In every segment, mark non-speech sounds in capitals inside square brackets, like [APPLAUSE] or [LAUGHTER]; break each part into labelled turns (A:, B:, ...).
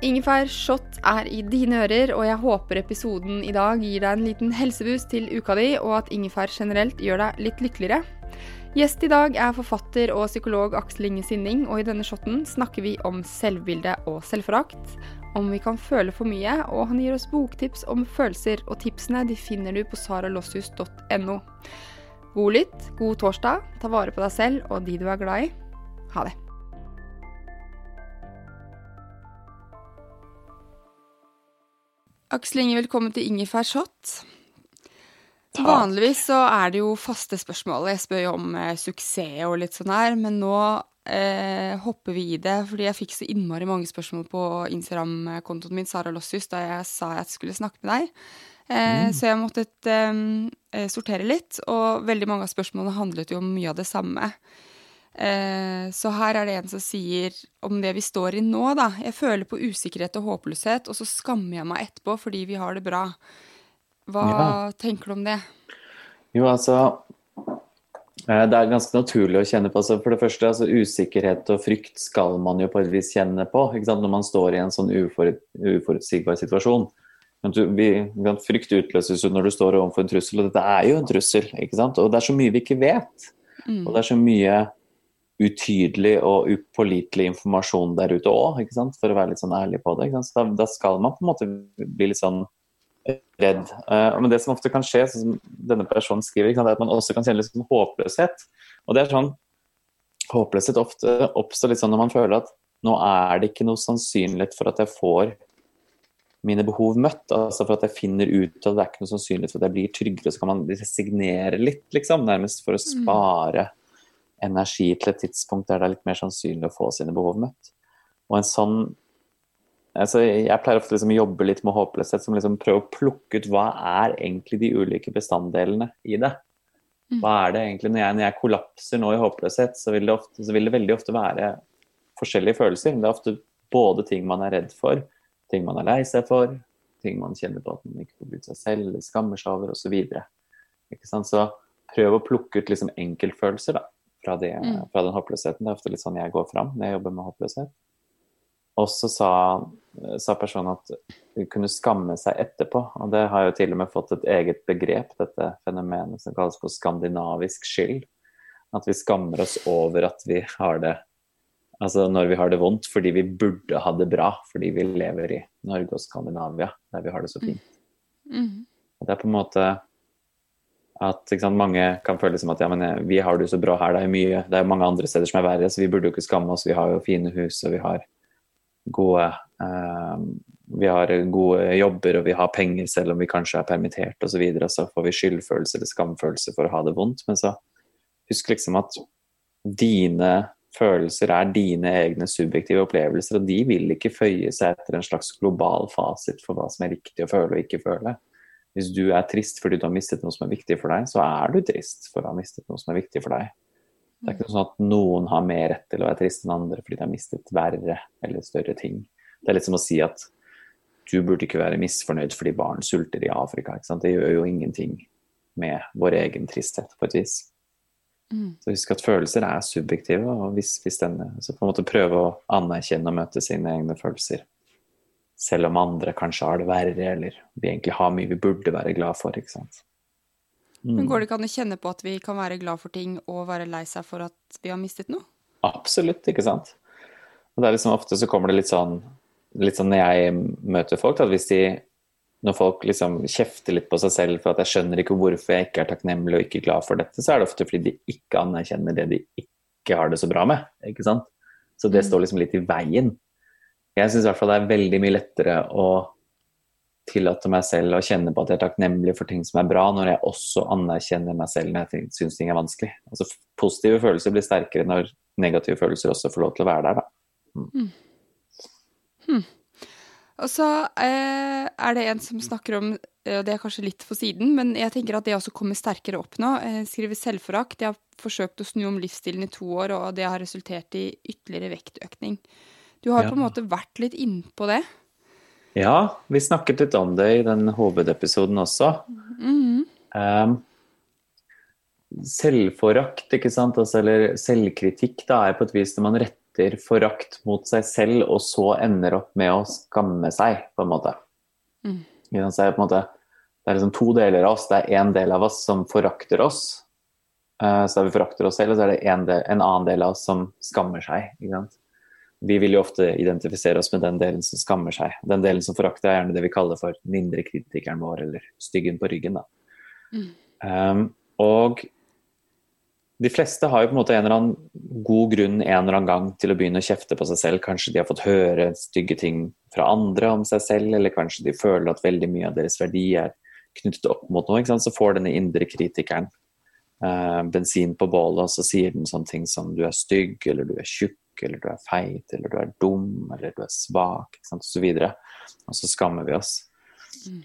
A: Ingefær Shot er i dine ører, og jeg håper episoden i dag gir deg en liten helseboost til uka di, og at ingefær generelt gjør deg litt lykkeligere. Gjest i dag er forfatter og psykolog Aksel Inge Sinning, og i denne shoten snakker vi om selvbilde og selvforakt, om vi kan føle for mye, og han gir oss boktips om følelser, og tipsene de finner du på saralossius.no. God lytt, god torsdag, ta vare på deg selv og de du er glad i. Ha det. Aksel Inge, velkommen til Ingefær Shot. Vanligvis så er det jo faste spørsmål. Jeg spør jo om eh, suksess og litt sånn her, men nå eh, hopper vi i det. Fordi jeg fikk så innmari mange spørsmål på Instagram-kontoen min, Sara Lossius, da jeg sa jeg skulle snakke med deg. Eh, mm. Så jeg måtte eh, sortere litt, og veldig mange av spørsmålene handlet jo om mye av det samme. Eh, så her er det en som sier om det vi står i nå, da. Jeg føler på usikkerhet og håpløshet, og så skammer jeg meg etterpå fordi vi har det bra. Hva ja. tenker du om det?
B: Jo, altså eh, Det er ganske naturlig å kjenne på. Altså, for det første, altså, usikkerhet og frykt skal man jo på et vis kjenne på når man står i en sånn ufor, uforutsigbar situasjon. Vi, frykt utløses jo når du står overfor en trussel, og dette er jo en trussel. ikke sant? Og det er så mye vi ikke vet. Mm. Og det er så mye utydelig og upålitelig informasjon der ute òg, for å være litt sånn ærlig på det. Da, da, skal man på en måte bli litt sånn redd. Uh, men det som ofte kan skje, som denne personen skriver, er at man også kan kjenne litt sånn håpløshet. Og det er sånn Håpløshet ofte oppstår litt sånn når man føler at nå er det ikke noe sannsynlighet for at jeg får mine behov møtt. altså For at jeg finner ut at det er ikke noe sannsynlighet for at jeg blir tryggere. Så kan man resignere litt, liksom, nærmest for å mm. spare mm energi til et tidspunkt der det er litt mer sannsynlig å få sine behov møtt. Og en sånn altså Jeg pleier ofte liksom å jobbe litt med håpløshet, som liksom prøver å plukke ut hva er egentlig de ulike bestanddelene i det. Mm. Hva er det egentlig Når jeg, når jeg kollapser nå i håpløshet, så vil, ofte, så vil, det veldig ofte være forskjellige følelser. Det er ofte både ting man er redd for, ting man er lei seg for, ting man kjenner på at man ikke får brukt seg selv, skammer seg over osv. Så, så prøv å plukke ut liksom enkeltfølelser, da fra, de, mm. fra, den håpløsheten. Det er ofte litt sånn jeg går fram når jeg jobber med håpløshet. Og så sa, sa, personen at hun kunne skamme seg etterpå. Og det har jo til og med fått et eget begrep, dette fenomenet som kalles for skandinavisk skyld. At vi skammer oss over at vi har det Altså når vi har det vondt fordi vi burde ha det bra fordi vi lever i Norge og Skandinavia, der vi har det så fint. Mm. Mm. Det er på en måte at sant, mange kan føle som at ja, men eh, vi har det jo så bra her, det er, mye, det er mange andre steder som er verre, så vi burde jo ikke skamme oss. Vi har jo fine hus, og vi har gode eh, vi har gode jobber og vi har penger selv om vi kanskje er permittert osv. Så, videre, så får vi skyldfølelse eller skamfølelse for å ha det vondt. Men så husk liksom at dine følelser er dine egne subjektive opplevelser, og de vil ikke føye seg etter en slags global fasit for hva som er riktig å føle og ikke føle. Hvis du er trist fordi du har mistet noe som er viktig for deg, så er du trist for å ha mistet noe som er viktig for deg. Det er ikke sånn at noen har mer rett til å være trist enn andre fordi de har mistet verre eller større ting. Det er litt som å si at du burde ikke være misfornøyd fordi barn sulter i Afrika. Det gjør jo ingenting med vår egen tristhet, på et vis.
A: Mm.
B: Så husk at følelser er subjektive, og hvis, hvis denne, så på en måte prøve å anerkjenne og møte sine egne følelser. Selv om andre kanskje har det verre, eller vi egentlig har mye vi burde være glad for. ikke sant?
A: Men går det ikke an å kjenne på at vi kan være glad for ting og være lei seg for at vi har mistet noe?
B: Absolutt, ikke sant. Og det er liksom ofte så kommer det litt sånn, litt sånn når jeg møter folk, at hvis de når folk liksom kjefter litt på seg selv for at jeg skjønner ikke hvorfor jeg ikke er takknemlig og ikke glad for dette, så er det ofte fordi de ikke anerkjenner det de ikke har det så bra med. ikke sant? Så det står liksom litt i veien. Jeg syns i hvert fall det er veldig mye lettere å tillate meg selv å kjenne på at jeg er takknemlig for ting som er bra, når jeg også anerkjenner meg selv når jeg syns ting er vanskelig. Altså Positive følelser blir sterkere når negative følelser også får lov til å være der. da.
A: Og så eh, er det en som snakker om, eh, og det er kanskje litt for siden, men jeg tenker at det også kommer sterkere opp nå. Eh, skriver selvforakt. Jeg har forsøkt å snu om livsstilen i to år, og det har resultert i ytterligere vektøkning. Du har
B: Ja.
A: på en måte vært litt innpå det.
B: Ja, vi snakket litt om det i den hovedepisoden også. Um, selvforakt, ikke sant, altså, eller selvkritikk, da er på et vis når man retter forakt mot seg selv, og så ender opp med å skamme seg, på en måte.
A: Mm.
B: Så er det, på en måte det er liksom to deler av oss. Det er en del av oss som forakter oss. eh, så vi forakter oss selv, og så er det en, del, en annen del av oss som skammer seg. Ikke sant? Vi vil jo ofte identifisere oss med den delen som skammer seg. Den delen som forakter, er gjerne det vi kaller for den indre kritikeren vår, eller styggen på ryggen. Da. Um, og de fleste har jo på en måte en eller annen god grunn en eller annen gang til å begynne å kjefte på seg selv. Kanskje de har fått høre stygge ting fra andre om seg selv, eller kanskje de føler at veldig mye av deres verdi er knyttet opp mot noe. Så får denne indre kritikeren eh, bensin på bålet, og så sier den sånne ting som du er stygg, eller du er tjukk, eller du er feit, eller du er dum, eller du er svak, ikke sant? og så videre. Og så skammer vi oss.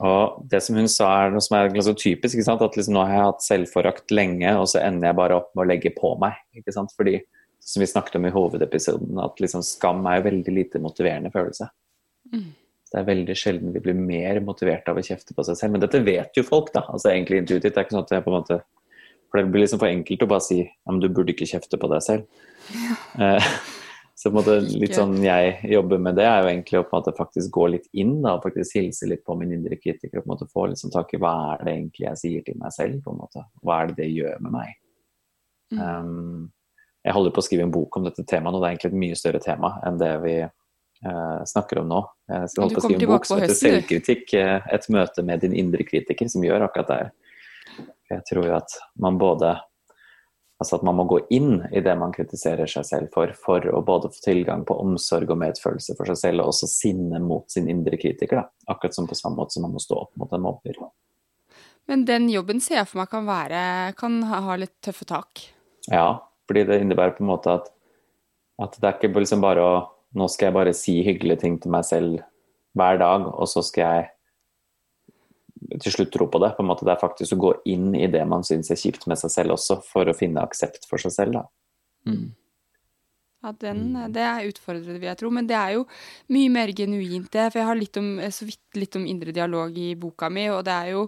B: Og det som hun sa er noe som er så typisk, ikke sant? at liksom nå har jeg hatt selvforakt lenge, og så ender jeg bare opp med å legge på meg. ikke sant? Fordi, som vi snakket om i hovedepisoden, at liksom skam er veldig lite motiverende følelse. Det er veldig sjelden vi blir mer motivert av å kjefte på seg selv. Men dette vet jo folk, da. altså egentlig intuitivt. Det er ikke sånn at jeg på en måte For det blir liksom for enkelt å bare si ja, men du burde ikke kjefte på deg selv. Eh, så måte litt sånn jeg jobber med det, er jo egentlig å på en måte faktisk gå litt inn da, og faktisk hilse litt på min indre kritiker og på en måte få liksom tak i hva er det egentlig jeg sier til meg selv. på en måte. Hva er det det gjør med meg? Um, jeg holder på å skrive en bok om dette temaet, og det er egentlig et mye større tema enn det vi uh, snakker om nå. Jeg skal holde på å skrive en bok som heter 'Selvkritikk'. eh, Et møte med din indre kritiker, som gjør akkurat det her. Jeg tror jo at man både Altså at man må gå inn i det man kritiserer seg selv for, for å både få tilgang på omsorg og medfølelse for seg selv, og også sinne mot sin indre kritiker. Da. Akkurat som på samme måte som man må stå opp mot en mobber.
A: Men den jobben ser jeg for meg kan være Kan ha litt tøffe tak.
B: Ja, fordi det innebærer på en måte at, at det er ikke liksom bare å Nå skal jeg bare si hyggelige ting til meg selv hver dag, og så skal jeg til slutt tro på det. på en måte Det er faktisk å gå inn i det man syns er kjipt med seg selv også, for å finne aksept for seg selv. da.
A: Ja, den, det er utfordrende, vil jeg tro. Men det er jo mye mer genuint, det. For jeg har litt om, så vidt litt om indre dialog i boka mi, og det er jo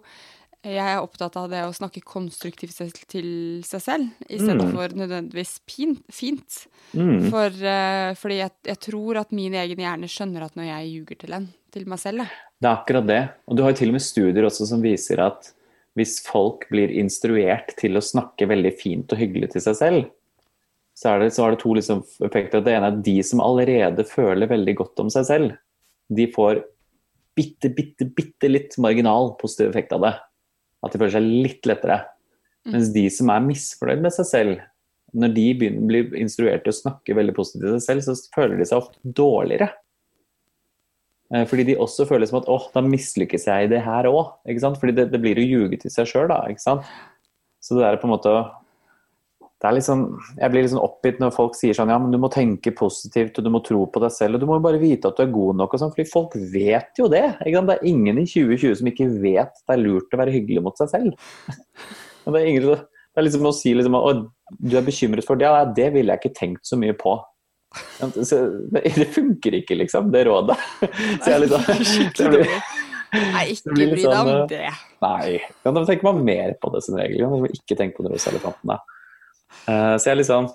A: Jeg er opptatt av det å snakke konstruktivt til seg selv, i stedet
B: Mm.
A: nødvendigvis pint, fint.
B: Mm.
A: For, uh, fordi jeg, jeg tror at min egen hjerne skjønner at når jeg ljuger til en, til meg selv, da.
B: Det er akkurat det. Og du har jo til og med studier også som viser at hvis folk blir instruert til å snakke veldig fint og hyggelig til seg selv, så, det, så har det to liksom effekter. Det ene er at de som allerede føler veldig godt om seg selv, de får bitte, bitte, bitte litt marginal positiv effekt av det. At de føler seg litt lettere. Mens de som er misfornøyd med seg selv, når de begynner, blir instruert til å snakke veldig positivt til seg selv, så føler de seg ofte dårligere. Eh, Fordi de også føler som at åh, da mislykkes jeg i det her òg. Fordi det, det blir å ljuge til seg sjøl, da. Ikke sant? Så det er på en måte det er liksom, Jeg blir litt sånn oppgitt når folk sier sånn ja, men du må tenke positivt og du må tro på deg selv og du må jo bare vite at du er god nok. og sånn, fordi folk vet jo det. Ikke sant? Det er ingen i 2020 som ikke vet det er lurt å være hyggelig mot seg selv. [LAUGHS] Det, er ingen, det er liksom å si liksom, at du er bekymret for det, ja, det ville jeg ikke tenkt så mye på. Det, funker ikke, liksom, det rådet. Så jeg er litt sånn [LAUGHS]
A: Nei, ikke bry deg om
B: sånn,
A: det.
B: Nei, ja, da tenker man mer på det som regel. Man må Ikke tenke på de rosa elefantene. Så jeg så jeg liksom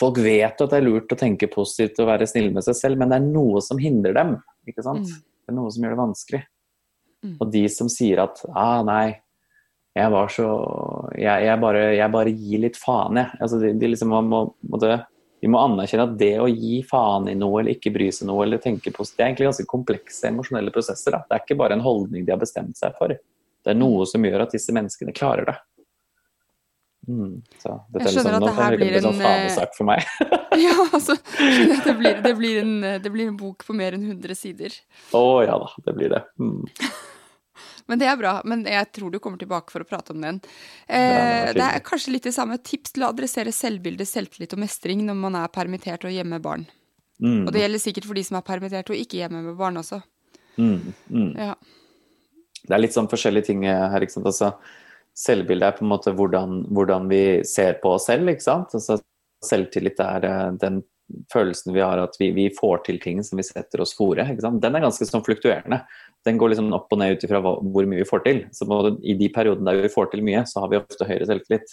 B: Folk vet at det er lurt å tenke positivt og være snill med seg selv, men det er noe som hindrer dem. ikke sant? Mm. Det er noe som gjør det vanskelig. Mm. Og de som sier at ah, nei, jeg var så Jeg, jeg, bare, jeg bare, gir litt faen, jeg. Altså, de, de liksom må, må, må det, vi må anerkjenne at det å gi faen i noe eller ikke bry seg noe eller tenke på det er egentlig ganske komplekse emosjonelle prosesser. Da. Det er ikke bare en holdning de har bestemt seg for. Det er noe som gjør at disse menneskene klarer det. Mm, så dette jeg skjønner er liksom, at det her blir en sånn fanesak for meg. [LAUGHS] [LAUGHS]
A: ja, altså, det blir, det, blir en, det blir, en, bok på mer enn 100 sider.
B: Å oh, ja da, det blir det. Mm.
A: Men det er bra. Men jeg tror du kommer tilbake for å prate om den. Eh, det er kanskje litt det samme. Tips til å adressere selvbilde, selvtillit og mestring når man er permittert og hjemme med barn. Mm. Og det gjelder sikkert for de som er permittert og ikke hjemme med barn også.
B: Mm. Mm. Ja. Det er litt sånn forskjellige ting her. ikke sant? Altså, selvbildet er på en måte hvordan, hvordan, vi ser på oss selv. ikke sant? Altså, selvtillit er eh, den følelsen vi har at vi, vi, får til ting som vi setter oss fore. Den er ganske sånn fluktuerende den går liksom opp og ned ut ifra hvor mye vi får til. Så både, I de periodene der vi får til mye, så har vi ofte høyere selvtillit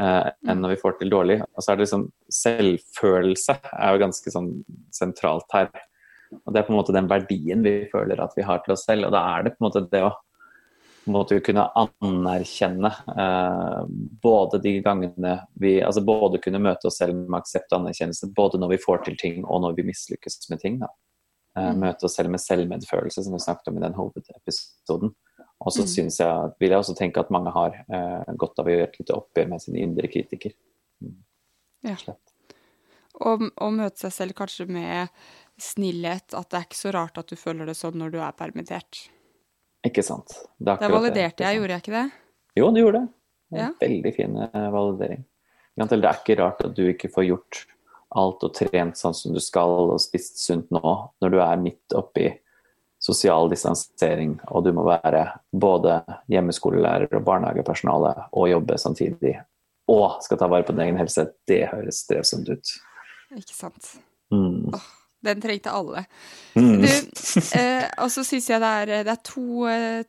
B: eh, enn mm. når vi får til dårlig. Og så er det liksom Selvfølelse er jo ganske sånn sentralt her. Og Det er på en måte den verdien vi føler at vi har til oss selv. Og da er det på en måte det å på en kunne anerkjenne eh, både de gangene vi altså Både kunne møte oss selv med aksept og anerkjennelse, både når vi får til ting og når vi mislykkes med ting. da. Uh, møte oss selv med selvmedfølelse, som vi snakket om i den hovedepisoden. Og så mm. jeg, vil jeg også tenke at mange har uh, godt av å gjøre et lite oppgjør med sin indre kritiker. Mm.
A: Ja. Og, og, møte seg selv kanskje med snillhet, at det er ikke så rart at du føler det sånn når du er permittert.
B: Ikke sant.
A: Det, da validerte jeg, gjorde jeg ikke det?
B: Jo, du gjorde det. En ja. Veldig fin uh, validering. Det er ikke rart at du ikke får gjort alt og trent sånn som du skal og spist sunt nå, når du er midt oppi sosial distansering og du må være både hjemmeskolelærer og barnehagepersonale og jobbe samtidig og skal ta vare på din egen helse, det høres strevsomt ut.
A: Ikke sant.
B: Mm.
A: Oh, den trengte alle. Mm. Du, eh, og så syns jeg det er, det er to, eh,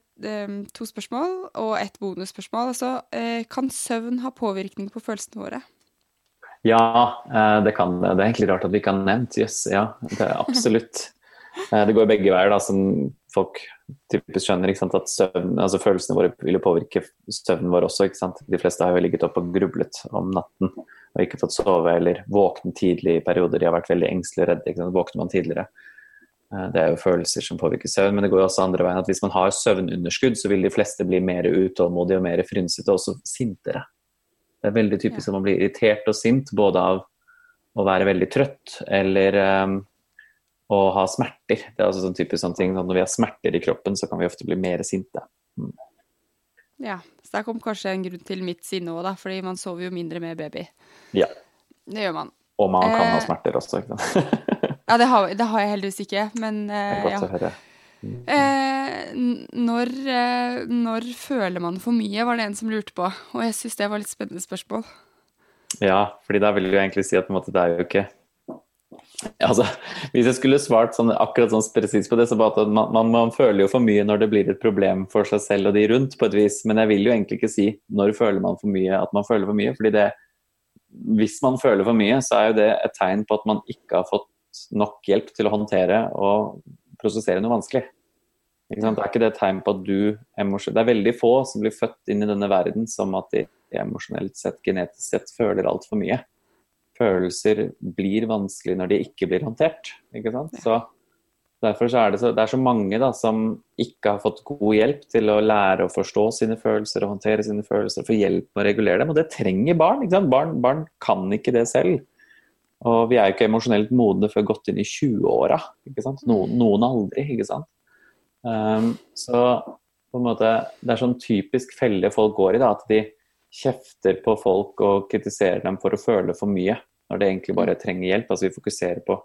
A: to, spørsmål og ett bonusspørsmål. Altså, eh, kan søvn ha påvirkning på følelsene våre?
B: Ja, eh, det kan det. Det er egentlig rart at vi ikke har nevnt jøss. Yes, ja, det er absolutt. [LAUGHS] Eh, det går begge veier, da, som folk typisk skjønner. ikke sant, at søvn, altså Følelsene våre vil påvirke søvnen vår også. ikke sant, De fleste har jo ligget oppe og grublet om natten og ikke fått sove eller våkne tidlig i perioder. De har vært veldig engstelige og redde. Våkner man tidligere. Eh, det er jo følelser som påvirker søvn, men det går jo også andre veien. at Hvis man har søvnunderskudd, så vil de fleste bli mer utålmodige og mer frynsete, og også sintere. Det er veldig typisk at man blir irritert og sint både av å være veldig trøtt eller um, å ha smerter. Det er også sånn typisk sånn ting, Når vi har smerter i kroppen, så kan vi ofte bli mer sinte. Mm.
A: Ja, så der kom kanskje en grunn til mitt sinne òg, da. Fordi man sover jo mindre med baby.
B: Ja.
A: Det gjør man.
B: Og man kan eh, ha smerter også, ikke sant. [LAUGHS]
A: ja, det har, det har, jeg heldigvis ikke, men eh, Det er godt ja. å høre. Eh, når, eh, når, føler man for mye, var det en som lurte på. Og jeg syns det var litt spennende spørsmål.
B: Ja, fordi da vil jeg egentlig si at måte, det er jo ikke Altså, Hvis jeg skulle svart sånn, akkurat sånn presis på det, så bare at man, man, man, føler jo for mye når det blir et problem for seg selv og de rundt, på et vis. Men jeg vil jo egentlig ikke si når føler man for mye at man føler for mye. fordi det, hvis man føler for mye, så er jo det et tegn på at man ikke har fått nok hjelp til å håndtere og prosessere noe vanskelig. Ikke sant? Det er ikke det et tegn på at du Det er veldig få som blir født inn i denne verden som at de emosjonelt sett, genetisk sett, føler altfor mye. Følelser blir vanskelig når de ikke blir håndtert. Ikke sant? Så Derfor så er det, så, det er så mange da, som ikke har fått god hjelp til å lære å forstå sine følelser og håndtere sine følelser, få hjelp med å regulere dem. Og det trenger barn. Barn, barn, kan ikke det selv. Og vi er jo ikke emosjonelt modne før godt inn i 20-åra. Noen, noen aldri. ikke sant? Um, så på en måte, det er sånn typisk felle folk går i, da, at de kjefter på folk og kritiserer dem for å føle for mye, når det egentlig bare trenger hjelp. Altså Vi fokuserer på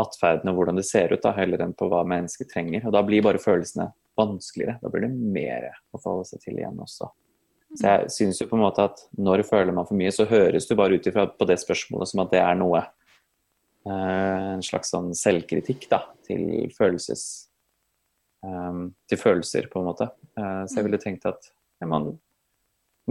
B: atferden og hvordan det ser ut, da, heller enn på hva mennesker trenger. Og Da blir bare følelsene vanskeligere. Da blir det mer å forholde seg til igjen også. Så jeg syns jo på en måte at når føler man for mye, så høres du bare ut ifra på det spørsmålet som at det er noe eh, En slags sånn selvkritikk da, til følelses um, til følelser, på en måte. Uh, så jeg ville tenkt at ja, man,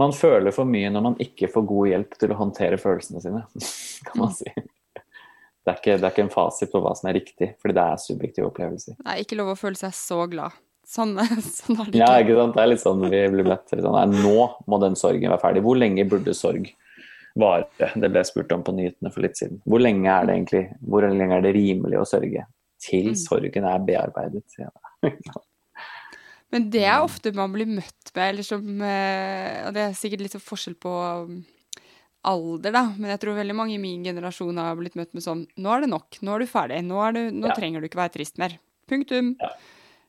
B: man føler for mye når man ikke får god hjelp til å håndtere følelsene sine, [LAUGHS] kan man si. Det er, ikke, det er ikke en fasit på hva som er riktig, fordi det er subjektive opplevelser.
A: Det er ikke lov å føle seg så glad. Sånn, [LAUGHS] sånn er det
B: Ja,
A: ikke.
B: ikke sant? Det er litt sånn vi blir blitt. Sånn, nei, nå må den sorgen være ferdig. Hvor lenge burde sorg vare? Det ble jeg spurt om på nyhetene for litt siden. Hvor lenge er det egentlig Hvor lenge er det rimelig å sørge? Til
A: Mm.
B: sorgen er bearbeidet. Ja. [LAUGHS]
A: Men det er ofte man blir møtt med, eller som eh, Og det er sikkert litt sånn forskjell på um, alder, da, men jeg tror veldig mange i min generasjon har blitt møtt med sånn Nå er det nok. Nå er du ferdig. Nå, er du, nå
B: Ja.
A: trenger du ikke være trist mer. Punktum.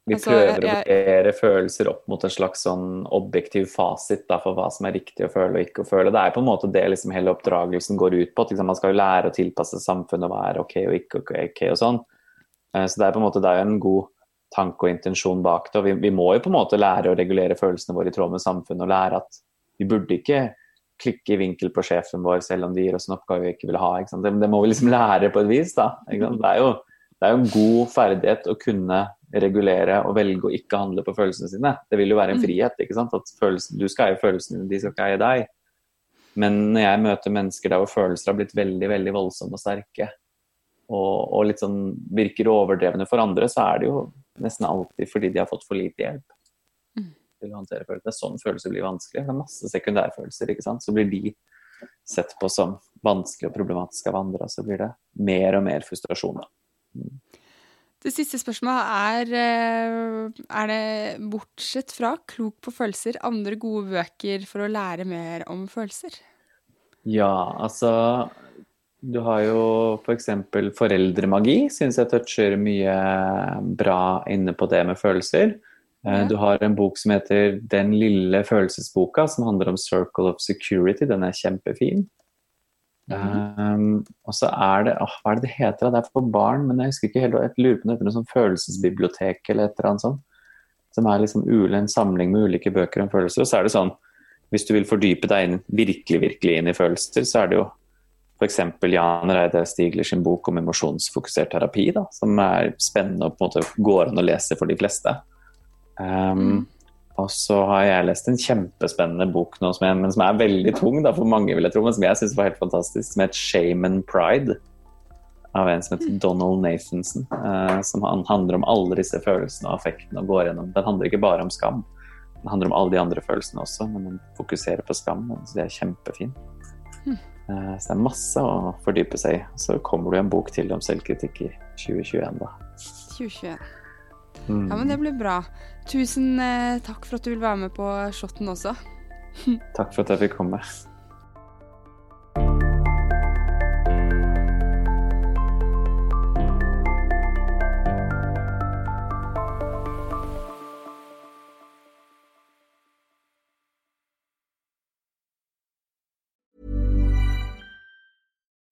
B: Vi
A: Altså,
B: prøver å vurdere følelser opp mot en slags sånn objektiv fasit da, for hva som er riktig å føle og ikke å føle. Det er på en måte det liksom hele oppdragelsen går ut på. at Liksom, man skal jo lære å tilpasse samfunnet og være ok og ikke ok og sånn. Eh, Så det er på en måte det er en god tanke og intensjon bak det. og vi, vi må jo på en måte lære å regulere følelsene våre i tråd med samfunnet og lære at vi burde ikke klikke i vinkel på sjefen vår selv om de gir oss en oppgave vi ikke vil ha. Ikke? Det, det må vi liksom lære på et vis. da. Det, er jo, det er jo en god ferdighet å kunne regulere og velge å ikke handle på følelsene sine. Det vil jo være en
A: Mm.
B: frihet. ikke sant? At følelsen, Du skal eie følelsene dine, de skal ikke eie deg. Men når jeg møter mennesker der hvor følelser har blitt veldig veldig voldsomme og sterke, og, og litt sånn virker overdrevne for andre, så er det jo nesten alltid fordi de har fått for lite hjelp
A: Mm.
B: til å håndtere følelser. Er sånn følelser blir vanskelig. Det er masse sekundærfølelser, ikke sant. Så blir de sett på som vanskelig og problematisk av andre, og så blir det mer og mer frustrasjon. Mm.
A: Det siste spørsmålet er eh, Er det, bortsett fra Klok på følelser, andre gode bøker for å lære mer om følelser?
B: Ja, altså Du har jo f.eks. For foreldremagi, syns jeg toucher mye bra inne på det med følelser. Eh,
A: Ja.
B: Du har en bok som heter Den lille følelsesboka, som handler om Circle of Security. Den er kjempefin. Um, og så er det åh, Hva er det det heter? Det er for barn, men jeg husker ikke helt. Jeg lurer på det heter noe sånn følelsesbibliotek eller et eller annet sånt. Som er liksom en samling med ulike bøker om følelser. Og så er det sånn, hvis du vil fordype deg inn, virkelig, virkelig inn i følelser, så er det jo f.eks. Jan Reide Stigler sin bok om emosjonsfokusert terapi, da, som er spennende og på en måte går an å lese for de fleste. Um, Og så har jeg lest en kjempespennende bok nå, som er, men som er veldig tung da, for mange, vil jeg tro, men som jeg syns var helt fantastisk, som heter 'Shame and Pride'. Av en som heter Donald Nathanson. Uh, som han- handler om alle disse følelsene og affektene og går gjennom. Den handler ikke bare om skam, den handler om alle de andre følelsene også, men den fokuserer på skam. Så det er kjempefint. Eh, så det er masse å fordype seg i. Så kommer det en bok til om selvkritikk i 2021, da.
A: 2021.
B: Mm.
A: Ja, men det blir bra. Tusen eh, takk for at du vil være med på shotten også. [LAUGHS]
B: Takk for at jeg fikk komme.